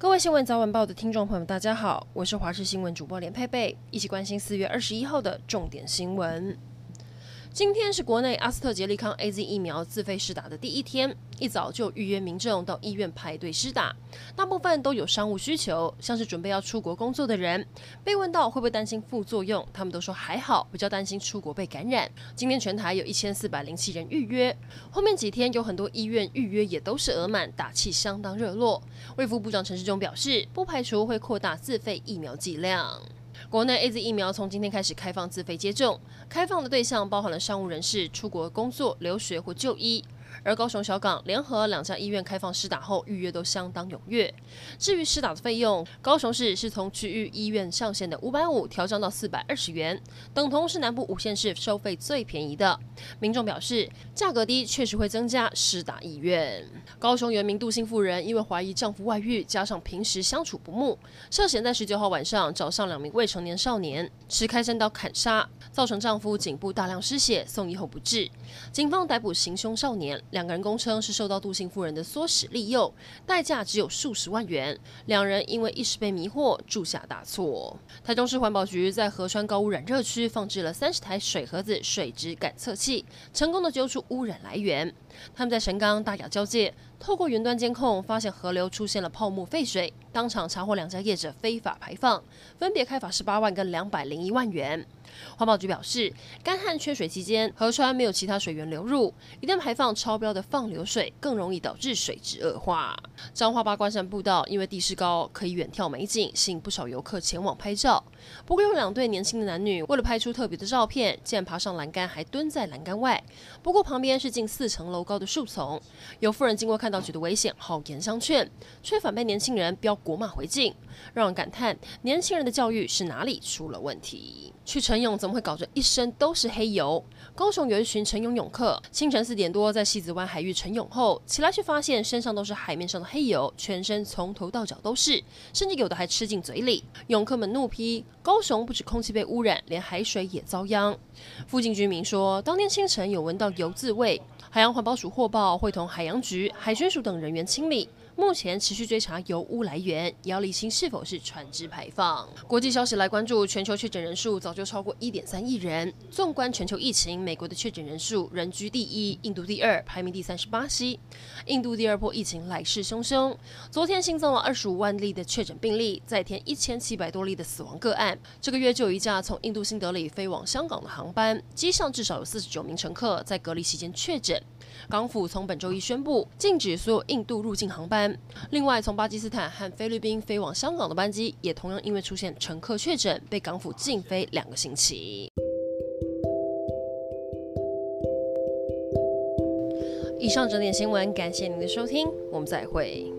各位新闻早晚报的听众朋友们，大家好，我是华视新闻主播连佩佩，一起关心四月二十一号的重点新闻。今天是国内阿斯特捷利康 AZ 疫苗自费施打的第一天，一早就预约民众到医院排队施打，大部分都有商务需求，像是准备要出国工作的人。被问到会不会担心副作用，他们都说还好，比较担心出国被感染。今天全台有一千四百零七人预约，后面几天有很多医院预约也都是额满，打气相当热络。卫福部长陈时中表示，不排除会扩大自费疫苗剂量。国内 AZ 疫苗从今天开始开放自费接种，开放的对象包含了商务人士、出国工作、留学或就医。而高雄小港联合两家医院开放施打后，预约都相当踊跃。至于施打的费用，高雄市是从区域医院上限的五百五调涨到四百二十元，等同是南部五县市收费最便宜的。民众表示，价格低确实会增加施打意愿。高雄原名杜姓妇人，因为怀疑丈夫外遇，加上平时相处不睦，涉嫌在十九号晚上找上两名未成年少年，持开山刀砍杀，造成丈夫颈部大量失血，送医后不治。警方逮捕行凶少年。两个人供称是受到杜姓夫人的唆使利诱，代价只有数十万元。两人因为一时被迷惑，铸下大错。台中市环保局在合川高污染热区放置了三十台水盒子水质感测器，成功的揪出污染来源。他们在神冈大雅交界，透过云端监控发现河流出现了泡沫废水，当场查获两家业者非法排放，分别开罚十八万跟两百零一万元。环保局表示，干旱缺水期间，河川没有其他水源流入，一旦排放超标的放流水，更容易导致水质恶化。彰化八卦山步道因为地势高，可以远眺美景，吸引不少游客前往拍照。不过有两对年轻的男女为了拍出特别的照片，竟然爬上栏杆，还蹲在栏杆外。不过旁边是近四层楼高的树丛，有妇人经过看到觉得危险，好言相劝，却反被年轻人飙国骂回敬，让人感叹年轻人的教育是哪里出了问题。去晨泳怎么会搞得一身都是黑油？高雄有一群晨泳泳客，清晨四点多在西子湾海域晨泳后，起来却发现身上都是海面上的黑油，全身从头到脚都是，甚至有的还吃进嘴里。泳客们怒批：高雄不止空气被污染，连海水也遭殃。附近居民说，当天清晨有闻到油渍味，海洋环保署获报，会同海洋局、海巡署等人员清理。目前持续追查油污来源，也要厘清是否是船只排放。国际消息来关注，全球确诊人数早就超过一点三亿人。纵观全球疫情，美国的确诊人数仍居第一，印度第二，排名第三是巴西。印度第二波疫情来势汹汹，昨天新增了二十五万例的确诊病例，再添一千七百多例的死亡个案。这个月就有一架从印度新德里飞往香港的航班，机上至少有四十九名乘客在隔离期间确诊。港府从本周一宣布禁止所有印度入境航班。另外，从巴基斯坦和菲律宾飞往香港的班机，也同样因为出现乘客确诊，被港府禁飞两个星期。以上整点新闻，感谢您的收听，我们再会。